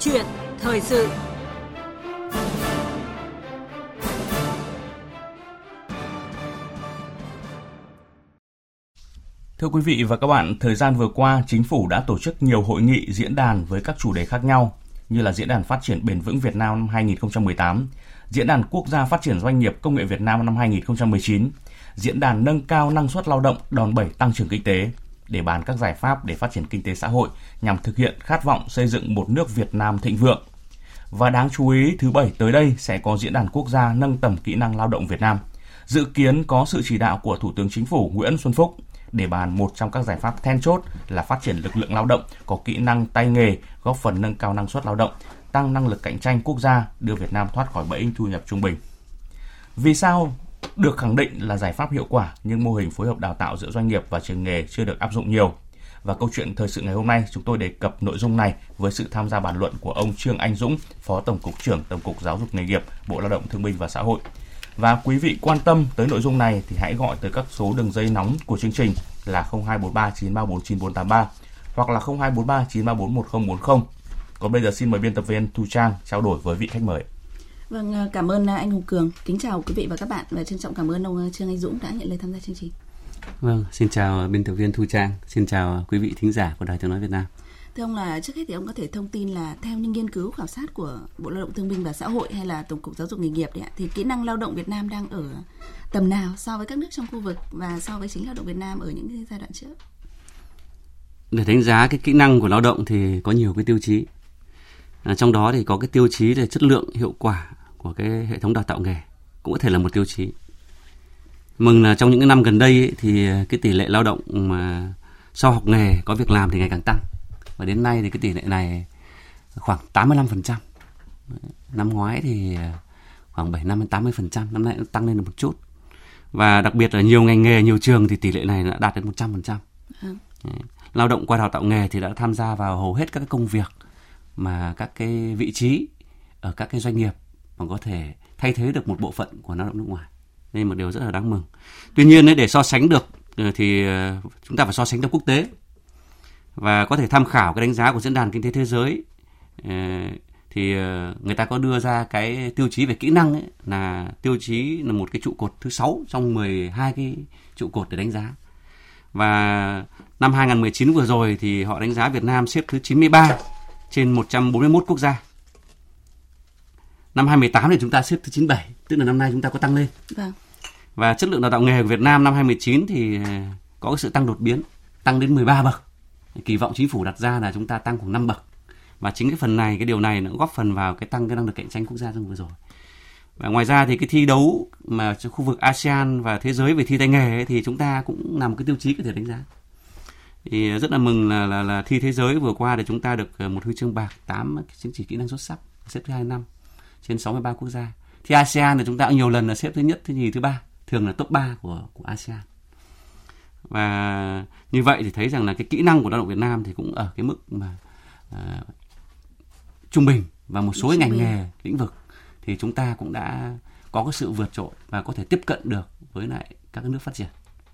chuyện thời sự. Thưa quý vị và các bạn, thời gian vừa qua, chính phủ đã tổ chức nhiều hội nghị diễn đàn với các chủ đề khác nhau, như là Diễn đàn Phát triển Bền vững Việt Nam năm 2018, Diễn đàn Quốc gia Phát triển Doanh nghiệp Công nghệ Việt Nam năm 2019, Diễn đàn Nâng cao năng suất lao động đòn bẩy tăng trưởng kinh tế, để bàn các giải pháp để phát triển kinh tế xã hội nhằm thực hiện khát vọng xây dựng một nước Việt Nam thịnh vượng. Và đáng chú ý, thứ Bảy tới đây sẽ có Diễn đàn Quốc gia nâng tầm kỹ năng lao động Việt Nam. Dự kiến có sự chỉ đạo của Thủ tướng Chính phủ Nguyễn Xuân Phúc để bàn một trong các giải pháp then chốt là phát triển lực lượng lao động có kỹ năng tay nghề, góp phần nâng cao năng suất lao động, tăng năng lực cạnh tranh quốc gia, đưa Việt Nam thoát khỏi bẫy thu nhập trung bình. Vì sao được khẳng định là giải pháp hiệu quả nhưng mô hình phối hợp đào tạo giữa doanh nghiệp và trường nghề chưa được áp dụng nhiều. Và câu chuyện thời sự ngày hôm nay chúng tôi đề cập nội dung này với sự tham gia bàn luận của ông Trương Anh Dũng, Phó Tổng cục trưởng Tổng cục Giáo dục nghề nghiệp, Bộ Lao động Thương binh và Xã hội. Và quý vị quan tâm tới nội dung này thì hãy gọi tới các số đường dây nóng của chương trình là 0243 934 9483 hoặc là 0243 934 1040. Còn bây giờ xin mời biên tập viên Thu Trang trao đổi với vị khách mời. Vâng, à, cảm ơn à, anh Hùng Cường. Kính chào quý vị và các bạn và trân trọng cảm ơn ông à, Trương Anh Dũng đã nhận lời tham gia chương trình. Vâng, xin chào biên tập viên Thu Trang, xin chào quý vị thính giả của Đài Tiếng nói Việt Nam. Thưa ông là trước hết thì ông có thể thông tin là theo những nghiên cứu khảo sát của Bộ Lao động Thương binh và Xã hội hay là Tổng cục Giáo dục nghề nghiệp đấy ạ, thì kỹ năng lao động Việt Nam đang ở tầm nào so với các nước trong khu vực và so với chính lao động Việt Nam ở những giai đoạn trước? Để đánh giá cái kỹ năng của lao động thì có nhiều cái tiêu chí. À, trong đó thì có cái tiêu chí về chất lượng, hiệu quả của cái hệ thống đào tạo nghề cũng có thể là một tiêu chí. Mừng là trong những năm gần đây ấy, thì cái tỷ lệ lao động mà sau học nghề có việc làm thì ngày càng tăng. Và đến nay thì cái tỷ lệ này khoảng 85%. Năm ngoái thì khoảng 75 đến 80%, năm nay cũng tăng lên được một chút. Và đặc biệt là nhiều ngành nghề, nhiều trường thì tỷ lệ này đã đạt đến 100%. Ừ. Lao động qua đào tạo nghề thì đã tham gia vào hầu hết các cái công việc mà các cái vị trí ở các cái doanh nghiệp mà có thể thay thế được một bộ phận của lao động nước ngoài. Đây là một điều rất là đáng mừng. Tuy nhiên để so sánh được ờ, thì ờ, chúng ta phải so sánh theo quốc tế và có thể tham khảo cái đánh giá của diễn đàn kinh tế thế giới ờ, thì người ta có đưa ra cái tiêu chí về kỹ năng ấy, là tiêu chí là một cái trụ cột thứ sáu trong 12 cái trụ cột để đánh giá. Và năm 2019 vừa rồi thì họ đánh giá Việt Nam xếp thứ 93 trên 141 quốc gia. Năm 2018 thì chúng ta xếp thứ 97, tức là năm nay chúng ta có tăng lên. Vâng. Và chất lượng đào tạo nghề của Việt Nam năm 2019 thì ờ, có sự tăng đột biến, tăng đến 13 bậc. Kỳ vọng chính phủ đặt ra là chúng ta tăng khoảng 5 bậc. Và chính cái phần này, cái điều này nó góp phần vào cái tăng cái năng lực cạnh tranh quốc gia trong vừa rồi. Và ngoài ra thì cái thi đấu mà trong khu vực ASEAN và thế giới về thi tay nghề ấy, thì chúng ta cũng là một cái tiêu chí có thể đánh giá thì rất là mừng là là, là thi thế giới vừa qua thì chúng ta được ờ, một huy chương bạc 8 chứng chỉ kỹ năng xuất sắc xếp thứ hai năm trên 63 quốc gia thì ASEAN thì chúng ta nhiều lần là xếp thứ nhất thứ nhì thứ ba thường là top 3 của của ASEAN và như vậy thì thấy rằng là cái kỹ năng của lao động Việt Nam thì cũng ở cái mức mà uh, trung bình và một số ngành nghề lĩnh vực thì chúng ta cũng đã có cái sự vượt trội và có thể tiếp cận được với lại các nước phát triển.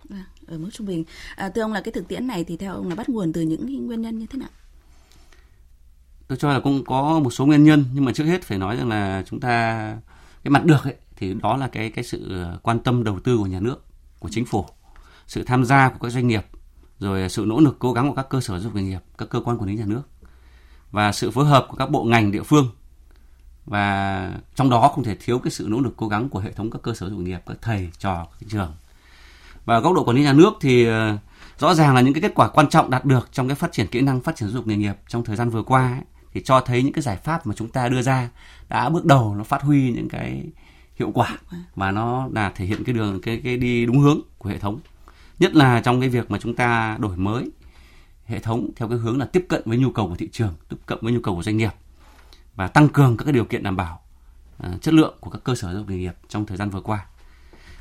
Vâng, ở mức trung bình. À, thưa ông là cái thực tiễn này thì theo ông là bắt nguồn từ những nguyên nhân như thế nào? Tôi cho là cũng có một số nguyên nhân nhưng mà trước hết phải nói rằng là chúng ta cái mặt được ấy, thì đó là cái cái sự ờ, quan tâm đầu tư của nhà nước, của chính phủ, sự tham gia của các doanh nghiệp, rồi sự nỗ lực cố gắng của các cơ sở giáo dục nghề nghiệp, các cơ quan quản lý nhà nước và sự phối hợp của các bộ ngành địa phương. Và trong đó không thể thiếu cái sự nỗ lực cố gắng của hệ thống các cơ sở giáo dục nghiệp, các thầy trò, các trường. Và góc độ quản lý nhà nước thì ờ, rõ ràng là những cái kết quả quan trọng đạt được trong cái phát triển kỹ năng phát triển giáo dục nghề nghiệp trong thời gian vừa qua ấy, thì cho thấy những cái giải pháp mà chúng ta đưa ra đã bước đầu nó phát huy những cái hiệu quả và nó là thể hiện cái đường cái cái đi đúng hướng của hệ thống. Nhất là trong cái việc mà chúng ta đổi mới hệ thống theo cái hướng là tiếp cận với nhu cầu của thị trường tiếp cận với nhu cầu của doanh nghiệp và tăng cường các cái điều kiện đảm bảo uh, chất lượng của các cơ sở giáo dục nghề nghiệp trong thời gian vừa qua.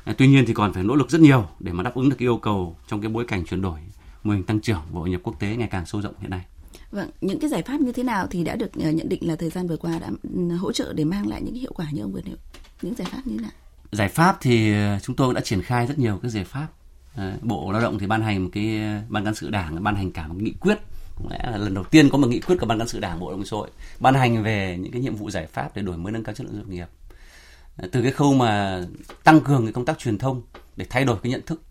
À, tuy nhiên thì còn phải nỗ lực rất nhiều để mà đáp ứng được cái yêu cầu trong cái bối cảnh chuyển đổi mô hình tăng trưởng của hội nhập quốc tế ngày càng sâu rộng hiện nay. Vâng, những cái giải pháp như thế nào thì đã được ờ, nhận định là thời gian vừa qua đã ừ, hỗ trợ để mang lại những hiệu quả như ông vừa nêu. Những giải pháp như thế nào? Giải pháp thì ờ, chúng tôi đã triển khai rất nhiều cái giải pháp. Ờ, bộ Lao động thì ban hành một cái ban cán sự đảng ban hành cả một nghị quyết cũng lẽ là lần đầu tiên có một nghị quyết của ban cán sự đảng bộ lao động xã hội ban hành về những cái nhiệm vụ giải pháp để đổi mới nâng cao chất lượng doanh nghiệp từ cái khâu mà tăng cường cái công tác truyền thông để thay đổi cái nhận thức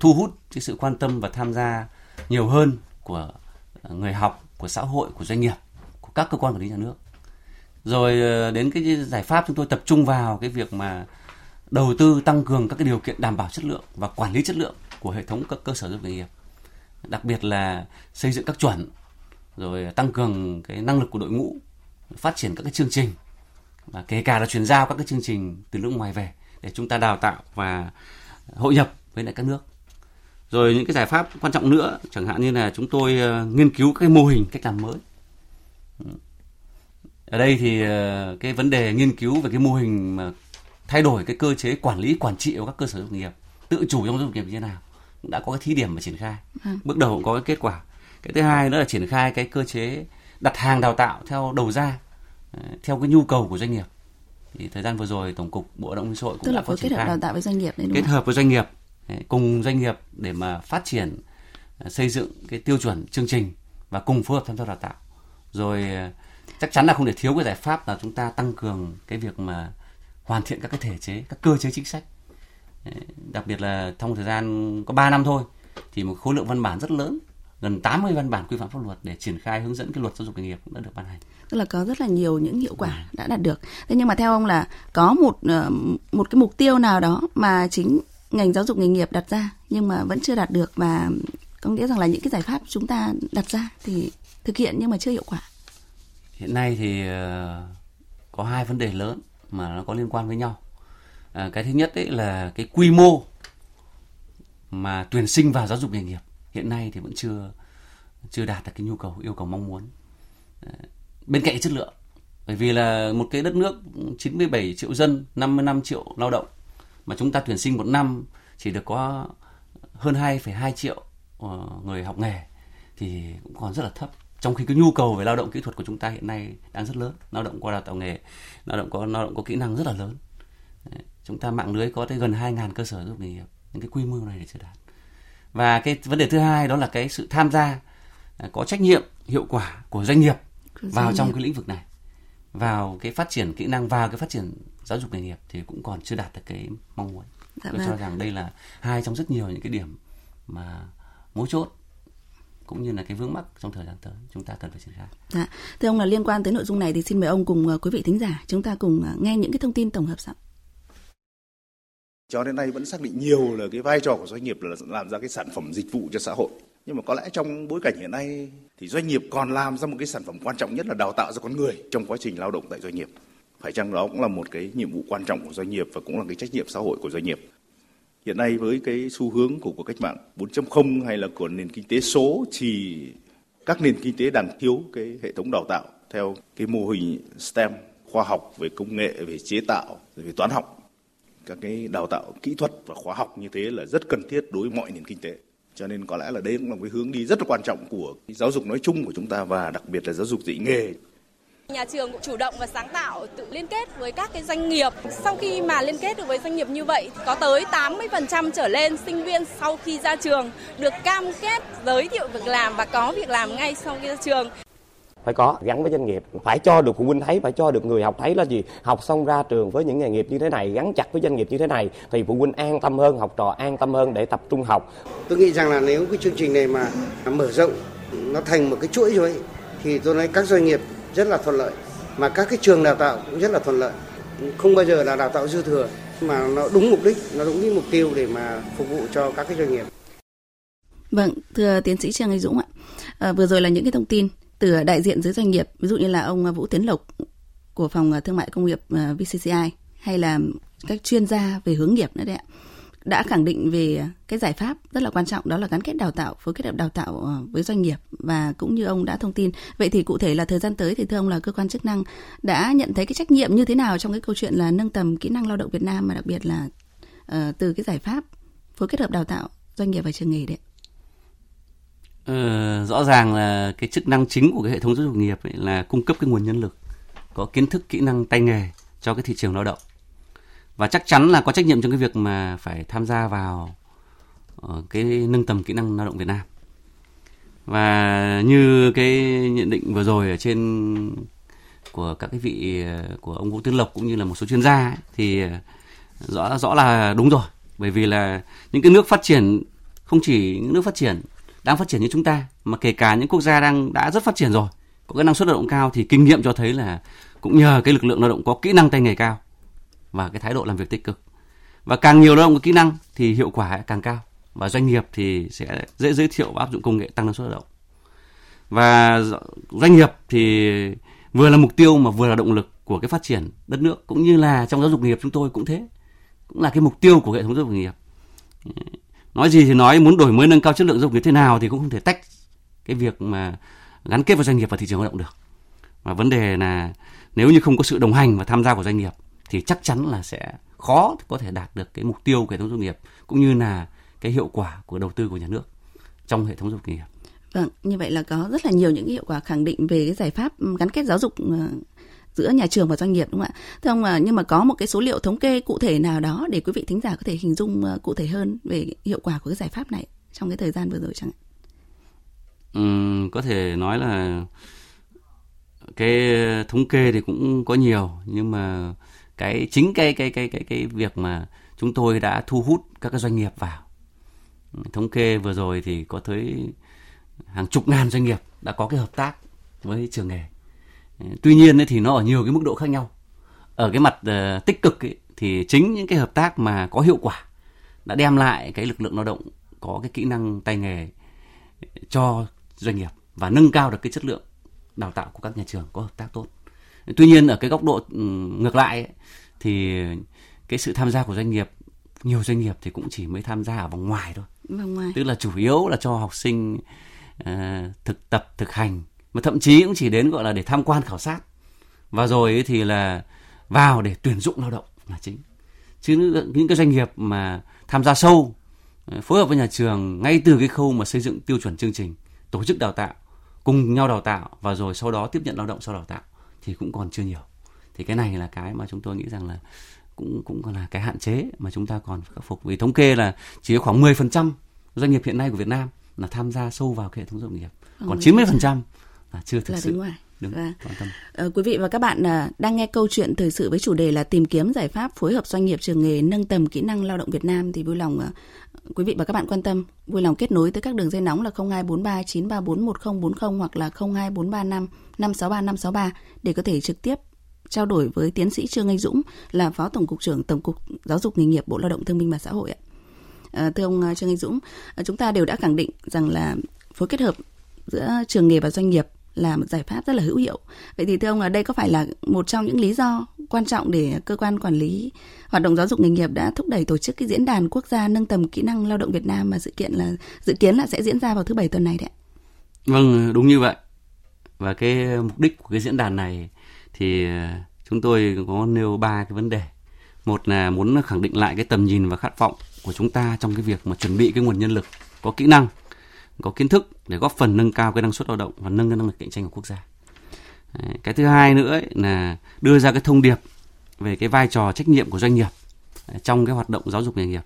thu hút cái sự quan tâm và tham gia nhiều hơn của người học, của xã hội, của doanh nghiệp, của các cơ quan quản lý nhà nước. Rồi ờ, đến cái giải pháp chúng tôi tập trung vào cái việc mà đầu tư tăng cường các cái điều kiện đảm bảo chất lượng và quản lý chất lượng của hệ thống các cơ sở giáo dục nghề nghiệp. Đặc biệt là xây dựng các chuẩn, rồi tăng cường cái năng lực của đội ngũ, phát triển các cái chương trình và kể cả là chuyển giao các cái chương trình từ nước ngoài về để chúng ta đào tạo và hội nhập với lại các nước rồi những cái giải pháp quan trọng nữa chẳng hạn như là chúng tôi ờ, nghiên cứu các cái mô hình cách làm mới. Ở đây thì ờ, cái vấn đề nghiên cứu về cái mô hình mà thay đổi cái cơ chế quản lý quản trị của các cơ sở dục nghiệp tự chủ trong dục nghiệp như thế nào cũng đã có cái thí điểm và triển khai. Ừ. bước đầu cũng có cái kết quả. Cái thứ hai nữa là triển khai cái cơ chế đặt hàng đào tạo theo đầu ra ờ, theo cái nhu cầu của doanh nghiệp. Thì thời gian vừa rồi tổng cục bộ động xã hội cũng Tức đã có kết hợp đào tạo với doanh nghiệp đấy đúng kết hợp với doanh nghiệp cùng doanh nghiệp để mà phát triển ờ, xây dựng cái tiêu chuẩn chương trình và cùng phối hợp tham gia đào tạo rồi chắc chắn là không thể thiếu cái giải pháp là chúng ta tăng cường cái việc mà hoàn thiện các cái thể chế các cơ chế chính sách đặc biệt là trong thời gian có 3 năm thôi thì một khối lượng văn bản rất lớn gần 80 văn bản quy phạm pháp luật để triển khai hướng dẫn cái luật giáo dục nghề nghiệp cũng đã được ban hành. Tức là có rất là nhiều những hiệu quả đã đạt được. Thế nhưng mà theo ông là có một ờ, một cái mục tiêu nào đó mà chính ngành giáo dục nghề nghiệp đặt ra nhưng mà vẫn chưa đạt được và có nghĩa rằng là những cái giải pháp chúng ta đặt ra thì thực hiện nhưng mà chưa hiệu quả. Hiện nay thì ờ, có hai vấn đề lớn mà nó có liên quan với nhau. À, cái thứ nhất đấy là cái quy mô mà tuyển sinh vào giáo dục nghề nghiệp hiện nay thì vẫn chưa chưa đạt được cái nhu cầu yêu cầu mong muốn. À, bên cạnh chất lượng bởi vì là một cái đất nước 97 triệu dân, 55 triệu lao động mà chúng ta tuyển sinh một năm chỉ được có hơn 2,2 triệu ờ, người học nghề thì cũng còn rất là thấp. Trong khi cái nhu cầu về lao động kỹ thuật của chúng ta hiện nay đang rất lớn. Lao động qua đào tạo nghề lao động có lao động có kỹ năng rất là lớn. Đấy. chúng ta mạng lưới có tới gần 2.000 cơ sở dục nghề nghiệp. Những cái quy mô này để chưa đạt và cái vấn đề thứ hai đó là cái sự tham gia à, có trách nhiệm hiệu quả của doanh nghiệp vào trong cái lĩnh vực này vào cái phát triển kỹ năng vào cái phát triển giáo dục nghề nghiệp thì cũng còn chưa đạt được cái mong muốn dạ tôi vâng. cho rằng đây là hai trong rất nhiều những cái điểm mà mấu chốt cũng như là cái vướng mắc trong thời gian tới chúng ta cần phải triển khai. Dạ. Thưa ông là liên quan tới nội dung này thì xin mời ông cùng uh, quý vị thính giả chúng ta cùng uh, nghe những cái thông tin tổng hợp sau. Cho đến nay vẫn xác định nhiều là cái vai trò của doanh nghiệp là làm ra cái sản phẩm dịch vụ cho xã hội. Nhưng mà có lẽ trong bối cảnh hiện nay thì doanh nghiệp còn làm ra một cái sản phẩm quan trọng nhất là đào tạo ra con người trong quá trình lao động tại doanh nghiệp. Phải chăng đó cũng là một cái nhiệm vụ quan trọng của doanh nghiệp và cũng là cái trách nhiệm xã hội của doanh nghiệp? Hiện nay với cái xu hướng của cuộc cách mạng 4.0 hay là của nền kinh tế số thì các nền kinh tế đang thiếu cái hệ thống đào tạo theo cái mô hình STEM, khoa học về công nghệ, về chế tạo, về toán học. Các cái đào tạo kỹ thuật và khóa học như thế là rất cần thiết đối với mọi nền kinh tế cho nên có lẽ là đây cũng là một cái hướng đi rất là quan trọng của giáo dục nói chung của chúng ta và đặc biệt là giáo dục dạy nghề Nhà trường cũng chủ động và sáng tạo tự liên kết với các cái doanh nghiệp. Sau khi mà liên kết được với doanh nghiệp như vậy, có tới 80% trở lên sinh viên sau khi ra trường được cam kết giới thiệu việc làm và có việc làm ngay sau khi ra trường phải có gắn với doanh nghiệp. Phải cho được phụ huynh thấy phải cho được người học thấy là gì? Học xong ra trường với những nghề nghiệp như thế này gắn chặt với doanh nghiệp như thế này thì phụ huynh an tâm hơn học trò an tâm hơn để tập trung học. Tôi nghĩ rằng là nếu cái chương trình này mà mở rộng nó thành một cái chuỗi rồi thì tôi nói các doanh nghiệp rất là thuận lợi. Mà các cái trường đào tạo cũng rất là thuận lợi. Không bao giờ là đào tạo dư thừa mà nó đúng mục đích nó đúng cái mục tiêu để mà phục vụ cho các cái doanh nghiệp. Vâng, thưa tiến sĩ Trương Anh Dũng ạ, à, vừa rồi là những cái thông tin từ đại diện giới doanh nghiệp, ví dụ như là ông Vũ Tiến Lộc của phòng thương mại công nghiệp ờ, VCCI hay là các chuyên gia về hướng nghiệp nữa đấy ạ đã khẳng định về cái giải pháp rất là quan trọng đó là gắn kết đào tạo phối kết hợp đào tạo ờ, với doanh nghiệp. Và cũng như ông đã thông tin vậy thì cụ thể là thời gian tới thì thưa ông là cơ quan chức năng đã nhận thấy cái trách nhiệm như thế nào trong cái câu chuyện là nâng tầm kỹ năng lao động Việt Nam mà đặc biệt là uh, từ cái giải pháp phối kết hợp đào tạo doanh nghiệp và trường nghề đấy Ừ, rõ ràng là cái chức năng chính của cái hệ thống giáo dục nghiệp ấy là cung cấp cái nguồn nhân lực có kiến thức kỹ năng tay nghề cho cái thị trường lao động và chắc chắn là có trách nhiệm trong cái việc mà phải tham gia vào ờ, cái nâng tầm kỹ năng lao động Việt Nam. và như cái nhận định vừa rồi ở trên của các cái vị ờ, của ông Vũ Tiến Lộc cũng như là một số chuyên gia ấy, thì rõ rõ là đúng rồi bởi vì là những cái nước phát triển không chỉ những nước phát triển đang phát triển như chúng ta, mà kể cả những quốc gia đang, đã rất phát triển rồi, có cái năng suất lao động cao thì kinh nghiệm cho thấy là cũng nhờ cái lực lượng lao động có kỹ năng tay nghề cao và cái thái độ làm việc tích cực. Và càng nhiều lao động có kỹ năng thì hiệu quả càng cao và doanh nghiệp thì sẽ dễ giới thiệu và áp dụng công nghệ tăng năng suất lao động. Và doanh nghiệp thì vừa là mục tiêu mà vừa là động lực của cái phát triển đất nước, cũng như là trong giáo dục nghiệp chúng tôi cũng thế, cũng là cái mục tiêu của hệ thống giáo dục nghiệp nói gì thì nói muốn đổi mới nâng cao chất lượng giáo dục như thế nào thì cũng không thể tách cái việc mà gắn kết với doanh nghiệp và thị trường lao động được mà vấn đề là nếu như không có sự đồng hành và tham gia của doanh nghiệp thì chắc chắn là sẽ khó có thể đạt được cái mục tiêu của hệ thống doanh nghiệp cũng như là cái hiệu quả của đầu tư của nhà nước trong hệ thống giáo dục nghiệp. Vâng, như vậy là có rất là nhiều những hiệu quả khẳng định về cái giải pháp gắn kết giáo dục ờ, giữa nhà trường và doanh nghiệp đúng không ạ? Thưa ông à, nhưng mà có một cái số liệu thống kê cụ thể nào đó để quý vị thính giả có thể hình dung à, cụ thể hơn về hiệu quả của cái giải pháp này trong cái thời gian vừa rồi chẳng hạn? Ừ, có thể nói là cái thống kê thì cũng có nhiều nhưng mà cái chính cái cái cái cái cái việc mà chúng tôi đã thu hút các cái doanh nghiệp vào thống kê vừa rồi thì có tới hàng chục ngàn doanh nghiệp đã có cái hợp tác với trường nghề tuy nhiên thì nó ở nhiều cái mức độ khác nhau ở cái mặt uh, tích cực ấy, thì chính những cái hợp tác mà có hiệu quả đã đem lại cái lực lượng lao động có cái kỹ năng tay nghề cho doanh nghiệp và nâng cao được cái chất lượng đào tạo của các nhà trường có hợp tác tốt. Tuy nhiên ở cái góc độ ừ, ngược lại ấy, thì cái sự tham gia của doanh nghiệp nhiều doanh nghiệp thì cũng chỉ mới tham gia ở vòng ngoài thôi. Vòng ngoài. Tức là chủ yếu là cho học sinh uh, thực tập thực hành mà thậm chí cũng chỉ đến gọi là để tham quan khảo sát. Và rồi thì là vào để tuyển dụng lao động là chính. Chứ những cái doanh nghiệp mà tham gia sâu ờ, phối hợp với nhà trường ngay từ cái khâu mà xây dựng tiêu chuẩn chương trình tổ chức đào tạo cùng nhau đào tạo và rồi sau đó tiếp nhận lao động sau đào tạo thì cũng còn chưa nhiều. Thì cái này là cái mà chúng tôi nghĩ rằng là cũng cũng còn là cái hạn chế mà chúng ta còn khắc phục. Vì thống kê là chỉ khoảng 10% doanh nghiệp hiện nay của Việt Nam là tham gia sâu vào cái hệ thống doanh nghiệp. Còn 90% là chưa thực là sự ngoài. đúng Vâng. quan tâm Ờ, quý vị và các bạn à, đang nghe câu chuyện thời sự với chủ đề là tìm kiếm giải pháp phối hợp doanh nghiệp trường nghề nâng tầm kỹ năng lao động Việt Nam thì vui lòng à, quý vị và các bạn quan tâm vui lòng kết nối tới các đường dây nóng là 0243 934 1040 hoặc là 02435 563 563 để có thể trực tiếp trao đổi với tiến sĩ Trương Anh Dũng là Phó Tổng cục trưởng Tổng cục Giáo dục nghề nghiệp Bộ Lao động Thương binh và Xã hội ạ. À, thưa ông à, Trương Anh Dũng, chúng ta đều đã khẳng định rằng là phối kết hợp giữa trường nghề và doanh nghiệp là một giải pháp rất là hữu hiệu. Vậy thì thưa ông là đây có phải là một trong những lý do quan trọng để cơ quan quản lý hoạt động giáo dục nghề nghiệp đã thúc đẩy tổ chức cái diễn đàn quốc gia nâng tầm kỹ năng lao động Việt Nam mà dự kiện là dự kiến là sẽ diễn ra vào thứ bảy tuần này đấy? Vâng, đúng như vậy. Và cái mục đích của cái diễn đàn này thì ờ, chúng tôi có nêu ba cái vấn đề. Một là muốn khẳng định lại cái tầm nhìn và khát vọng của chúng ta trong cái việc mà chuẩn bị cái nguồn nhân lực có kỹ năng, có kiến thức để góp phần nâng cao cái năng suất lao động và nâng cái năng lực cạnh tranh của quốc gia. Đấy, Cái thứ hai nữa ấy là đưa ra cái thông điệp về cái vai trò trách nhiệm của doanh nghiệp trong cái hoạt động giáo dục nghề nghiệp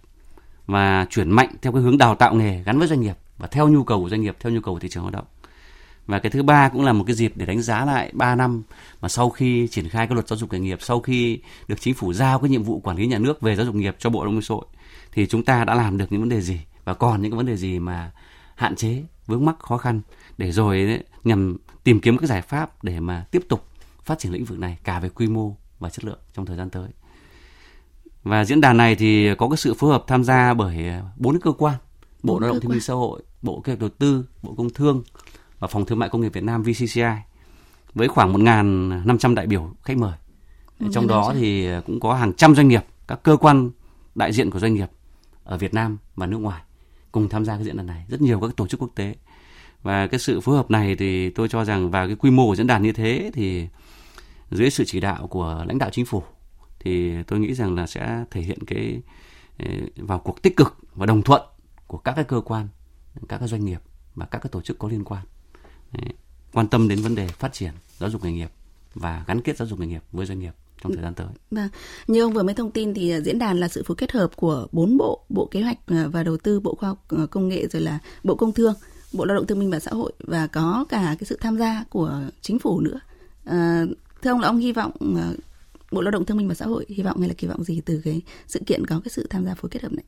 và chuyển mạnh theo cái hướng đào tạo nghề gắn với doanh nghiệp và theo nhu cầu của doanh nghiệp, theo nhu cầu của thị trường lao động. Và cái thứ ba cũng là một cái dịp để đánh giá lại 3 năm mà sau khi triển khai cái luật giáo dục nghề nghiệp, sau khi được chính phủ giao cái nhiệm vụ quản lý nhà nước về giáo dục nghề nghiệp cho Bộ Lao động Thương Xã hội thì chúng ta đã làm được những vấn đề gì và còn những cái vấn đề gì mà hạn chế, vướng mắc khó khăn để rồi nhằm tìm kiếm các giải pháp để mà tiếp tục phát triển lĩnh vực này cả về quy mô và chất lượng trong thời gian tới. Và diễn đàn này thì có cái sự phối hợp tham gia bởi bốn cơ quan, Bộ Lao động Thương binh Xã hội, Bộ Kế hoạch Đầu tư, Bộ Công Thương và Phòng Thương mại Công nghiệp Việt Nam VCCI với khoảng 1.500 đại biểu khách mời. Trong đó thì cũng có hàng trăm doanh nghiệp, các cơ quan đại diện của doanh nghiệp ở Việt Nam và nước ngoài cùng tham gia cái diễn đàn này, rất nhiều các tổ chức quốc tế. Và cái sự phối hợp này thì tôi cho rằng vào cái quy mô của diễn đàn như thế thì dưới sự chỉ đạo của lãnh đạo chính phủ thì tôi nghĩ rằng là sẽ thể hiện cái ờ, vào cuộc tích cực và đồng thuận của các cái cơ quan, các cái doanh nghiệp và các cái tổ chức có liên quan. Quan tâm đến vấn đề phát triển giáo dục nghề nghiệp và gắn kết giáo dục nghề nghiệp với doanh nghiệp trong thời gian tới. Vâng, như ông vừa mới thông tin thì à, diễn đàn là sự phối kết hợp của bốn bộ, Bộ Kế hoạch à, và Đầu tư, Bộ Khoa học à, Công nghệ rồi là Bộ Công Thương Bộ Lao động Thương binh và Xã hội và có cả cái sự tham gia của chính phủ nữa. À, thưa ông là ông hy vọng Bộ Lao động Thương binh và Xã hội hy vọng hay là kỳ vọng gì từ cái sự kiện có cái sự tham gia phối kết hợp này?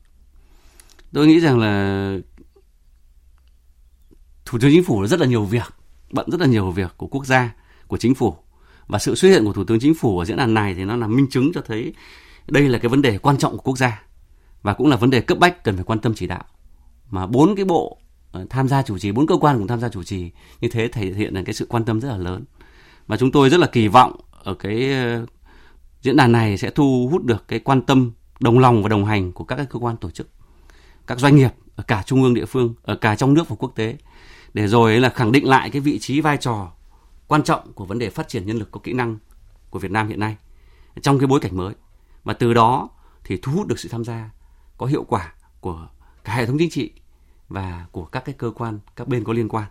Tôi nghĩ rằng là Thủ tướng Chính phủ rất là nhiều việc, bận rất là nhiều việc của quốc gia, của chính phủ và sự xuất hiện của Thủ tướng Chính phủ ở diễn đàn này thì nó là minh chứng cho thấy đây là cái vấn đề quan trọng của quốc gia và cũng là vấn đề cấp bách cần phải quan tâm chỉ đạo. Mà bốn cái bộ ờ, tham gia chủ trì, bốn cơ quan cùng tham gia chủ trì như thế thể hiện là cái sự quan tâm rất là lớn. Và chúng tôi rất là kỳ vọng ở cái ờ, diễn đàn này sẽ thu hút được cái quan tâm đồng lòng và đồng hành của các cái cơ quan tổ chức, các doanh nghiệp ở cả trung ương địa phương, ở cả trong nước và quốc tế để rồi là khẳng định lại cái vị trí vai trò quan trọng của vấn đề phát triển nhân lực có kỹ năng của Việt Nam hiện nay trong cái bối cảnh mới và từ đó thì thu hút được sự tham gia có hiệu quả của cả hệ thống chính trị và của các cái cơ quan các bên có liên quan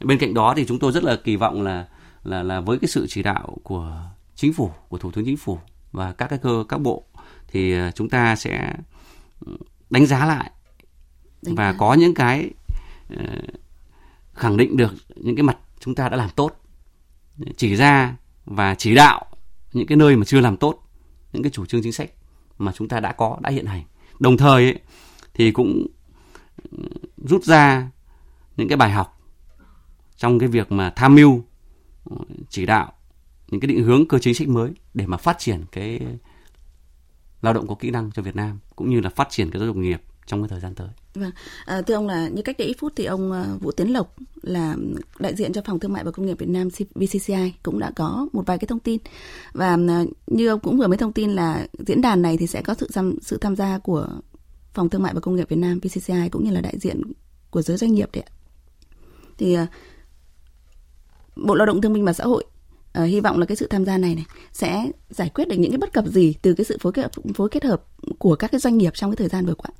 bên cạnh đó thì chúng tôi rất là kỳ vọng là là là với cái sự chỉ đạo của chính phủ của thủ tướng chính phủ và các cái cơ các bộ thì ờ, chúng ta sẽ ừ, đánh giá lại đánh và giá. có những cái ờ, khẳng định được những cái mặt chúng ta đã làm tốt chỉ ra và chỉ đạo những cái nơi mà chưa làm tốt những cái chủ trương chính sách mà chúng ta đã có đã hiện hành đồng thời ấy, thì cũng ừ, rút ra những cái bài học trong cái việc mà tham mưu ừ, chỉ đạo những cái định hướng cơ chế chính sách mới để mà phát triển cái lao động có kỹ năng cho Việt Nam cũng như là phát triển cái giáo dục nghiệp trong cái thời gian tới. Vâng, à, thưa ông là như cách đây ít phút thì ông à, Vũ Tiến Lộc là đại diện cho phòng thương mại và công nghiệp Việt Nam VCCI cũng đã có một vài cái thông tin. Và à, như ông cũng vừa mới thông tin là diễn đàn này thì sẽ có sự tham, sự tham gia của phòng thương mại và công nghiệp Việt Nam VCCI cũng như là đại diện của giới doanh nghiệp đấy ạ. Thì à, Bộ Lao động Thương binh và Xã hội uh, hy vọng là cái sự tham gia này này sẽ giải quyết được những cái bất cập gì từ cái sự phối kết phối kết hợp của các cái doanh nghiệp trong cái thời gian vừa qua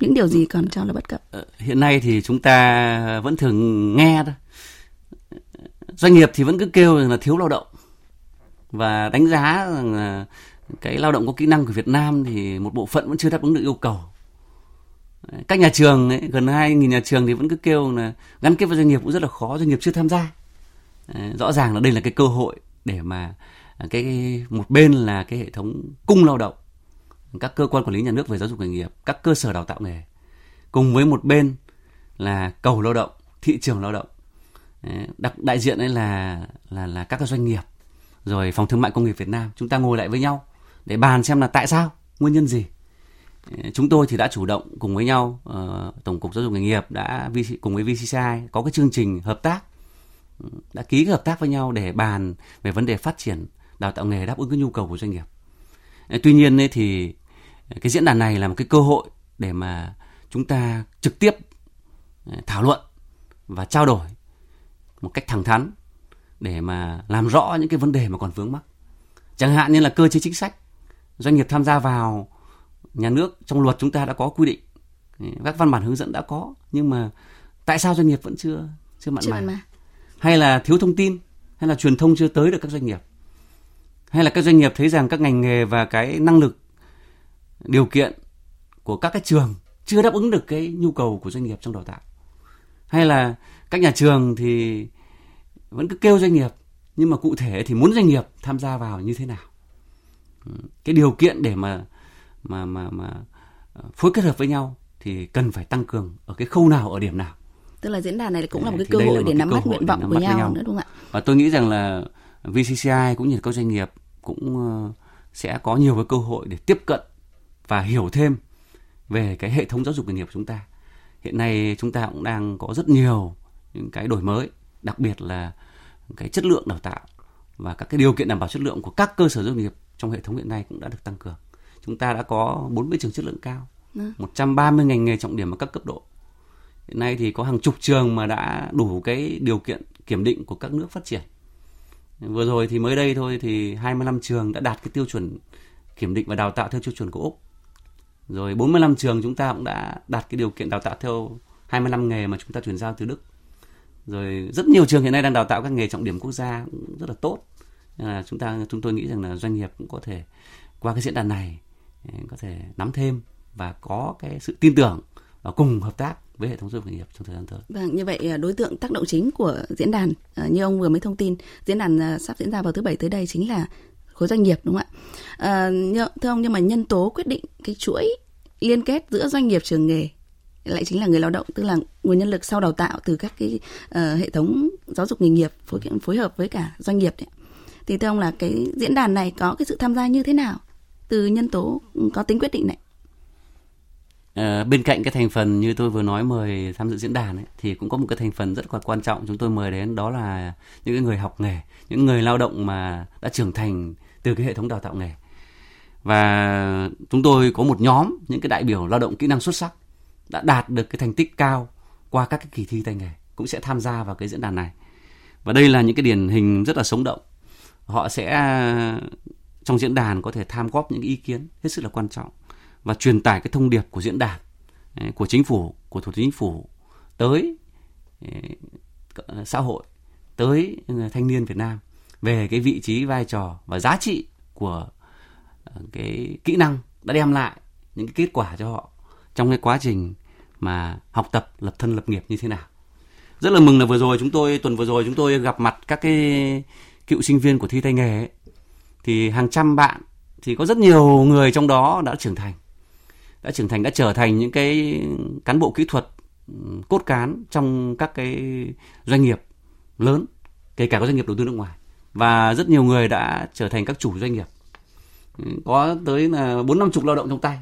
những điều gì còn cho là bất cập? Ờ, hiện nay thì chúng ta vẫn thường nghe đó doanh nghiệp thì vẫn cứ kêu là thiếu lao động. Và đánh giá rằng là cái lao động có kỹ năng của Việt Nam thì một bộ phận vẫn chưa đáp ứng được yêu cầu. Các nhà trường ấy, gần hai nghìn nhà trường thì vẫn cứ kêu là gắn kết với doanh nghiệp cũng rất là khó doanh nghiệp chưa tham gia. Rõ ràng là đây là cái cơ hội để mà cái một bên là cái hệ thống cung lao động các cơ quan quản lý nhà nước về giáo dục nghề nghiệp, các cơ sở đào tạo nghề, cùng với một bên là cầu lao động, thị trường lao động. Đặc đại diện ấy là là là các doanh nghiệp, rồi phòng thương mại công nghiệp Việt Nam, chúng ta ngồi lại với nhau để bàn xem là tại sao, nguyên nhân gì. Chúng tôi thì đã chủ động cùng với nhau, ờ, Tổng cục Giáo dục nghề nghiệp đã cùng với VCCI có cái chương trình hợp tác, đã ký cái hợp tác với nhau để bàn về vấn đề phát triển đào tạo nghề đáp ứng cái nhu cầu của doanh nghiệp. Tuy nhiên thì cái diễn đàn này là một cái cơ hội để mà chúng ta trực tiếp ờ, thảo luận và trao đổi một cách thẳng thắn để mà làm rõ những cái vấn đề mà còn vướng mắc. Chẳng hạn như là cơ chế chính sách doanh nghiệp tham gia vào nhà nước trong luật chúng ta đã có quy định các văn bản hướng dẫn đã có nhưng mà tại sao doanh nghiệp vẫn chưa chưa mặn mà. Hay là thiếu thông tin hay là truyền thông chưa tới được các doanh nghiệp? Hay là các doanh nghiệp thấy rằng các ngành nghề và cái năng lực điều kiện của các cái trường chưa đáp ứng được cái nhu cầu của doanh nghiệp trong đào tạo. Hay là các nhà trường thì vẫn cứ kêu doanh nghiệp nhưng mà cụ thể thì muốn doanh nghiệp tham gia vào như thế nào? Cái điều kiện để mà mà mà mà ờ, phối kết hợp với nhau thì cần phải tăng cường ở cái khâu nào ở điểm nào? Tức là diễn đàn này cũng là một cái cơ hội để nắm bắt nguyện vọng của nhau, nhau. nữa đúng không ạ? Và tôi nghĩ rằng là VCCI cũng như các doanh nghiệp cũng ờ, sẽ có nhiều cái cơ hội để tiếp cận và hiểu thêm về cái hệ thống giáo dục nghề nghiệp của chúng ta. Hiện nay chúng ta cũng đang có rất nhiều những cái đổi mới, đặc biệt là cái chất lượng đào tạo và các cái điều kiện đảm bảo chất lượng của các cơ sở giáo dục nghiệp trong hệ thống hiện nay cũng đã được tăng cường. Chúng ta đã có 40 trường chất lượng cao, 130 ngành nghề trọng điểm ở các cấp độ. Hiện nay thì có hàng chục trường mà đã đủ cái điều kiện kiểm định của các nước phát triển. Vừa rồi thì mới đây thôi thì 25 trường đã đạt cái tiêu chuẩn kiểm định và đào tạo theo tiêu chuẩn của Úc rồi 45 trường chúng ta cũng đã đạt cái điều kiện đào tạo theo 25 nghề mà chúng ta chuyển giao từ Đức. Rồi rất nhiều trường hiện nay đang đào tạo các nghề trọng điểm quốc gia cũng rất là tốt. Là chúng ta chúng tôi nghĩ rằng là doanh nghiệp cũng có thể qua cái diễn đàn này ừ, có thể nắm thêm và có cái sự tin tưởng và cùng hợp tác với hệ thống giáo dục nghề nghiệp trong thời gian tới. Vâng, như vậy à, đối tượng tác động chính của diễn đàn à, như ông vừa mới thông tin, diễn đàn à, sắp diễn ra vào thứ bảy tới đây chính là khối doanh nghiệp đúng không ạ? À, thưa ông nhưng mà nhân tố quyết định cái chuỗi liên kết giữa doanh nghiệp trường nghề lại chính là người lao động tức là nguồn nhân lực sau đào tạo từ các cái uh, hệ thống giáo dục nghề nghiệp phối phối hợp với cả doanh nghiệp đấy. thì thưa ông là cái diễn đàn này có cái sự tham gia như thế nào từ nhân tố ừ, có tính quyết định này À, bên cạnh cái thành phần như tôi vừa nói mời tham dự diễn đàn ấy, thì cũng có một cái thành phần rất là quan trọng chúng tôi mời đến đó là những người học nghề, những người lao động mà đã trưởng thành từ cái hệ thống đào tạo nghề. Và chúng tôi có một nhóm, những cái đại biểu lao động kỹ năng xuất sắc đã đạt được cái thành tích cao qua các cái kỳ thi tay nghề cũng sẽ tham gia vào cái diễn đàn này. Và đây là những cái điển hình rất là sống động. Họ sẽ, trong diễn đàn có thể tham góp những ý kiến hết sức là quan trọng và truyền tải cái thông điệp của diễn đàn ừ, của chính phủ, của thủ tướng chính phủ tới ừ, xã hội, tới thanh niên Việt Nam về cái vị trí vai trò và giá trị của ờ, cái kỹ năng đã đem lại những cái kết quả cho họ trong cái quá trình mà học tập, lập thân, lập nghiệp như thế nào rất là mừng là vừa rồi chúng tôi, tuần vừa rồi chúng tôi gặp mặt các cái cựu sinh viên của thi tay nghề ấy. thì hàng trăm bạn, thì có rất nhiều người trong đó đã trưởng thành, đã trưởng thành, đã trở thành những cái cán bộ kỹ thuật cốt cán trong các cái doanh nghiệp lớn, kể cả các doanh nghiệp đầu tư nước ngoài và rất nhiều người đã trở thành các chủ doanh nghiệp có tới là bốn năm chục lao động trong tay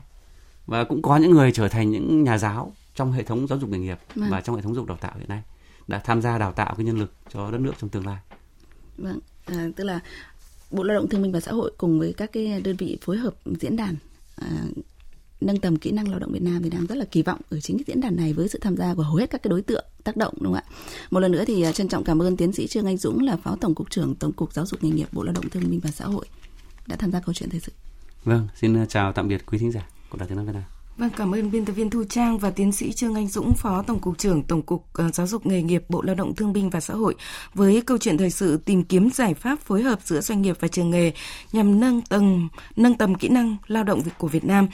và cũng có những người trở thành những nhà giáo trong hệ thống giáo dục nghề nghiệp vâng. và trong hệ thống giáo dục đào tạo hiện nay đã tham gia đào tạo cái nhân lực cho đất nước trong tương lai. Vâng, à, tức là Bộ Lao động Thương binh và Xã hội cùng với các cái đơn vị phối hợp diễn đàn à, nâng tầm kỹ năng lao động Việt Nam thì đang rất là kỳ vọng ở chính cái diễn đàn này với sự tham gia của hầu hết các cái đối tượng tác động đúng không ạ? Một lần nữa thì à, trân trọng cảm ơn tiến sĩ Trương Anh Dũng là Phó Tổng cục trưởng Tổng cục Giáo dục nghề nghiệp Bộ Lao động Thương binh và Xã hội đã tham gia câu chuyện thời sự. Vâng, xin à, chào tạm biệt quý thính giả của Đài Tiếng nói Việt Nam. Vâng, cảm ơn biên tập viên Thu Trang và tiến sĩ Trương Anh Dũng, Phó Tổng cục trưởng Tổng cục ờ, Giáo dục nghề nghiệp Bộ Lao động Thương binh và Xã hội với câu chuyện thời sự tìm kiếm giải pháp phối hợp giữa doanh nghiệp và trường nghề nhằm nâng tầm nâng tầm kỹ năng lao động của Việt Nam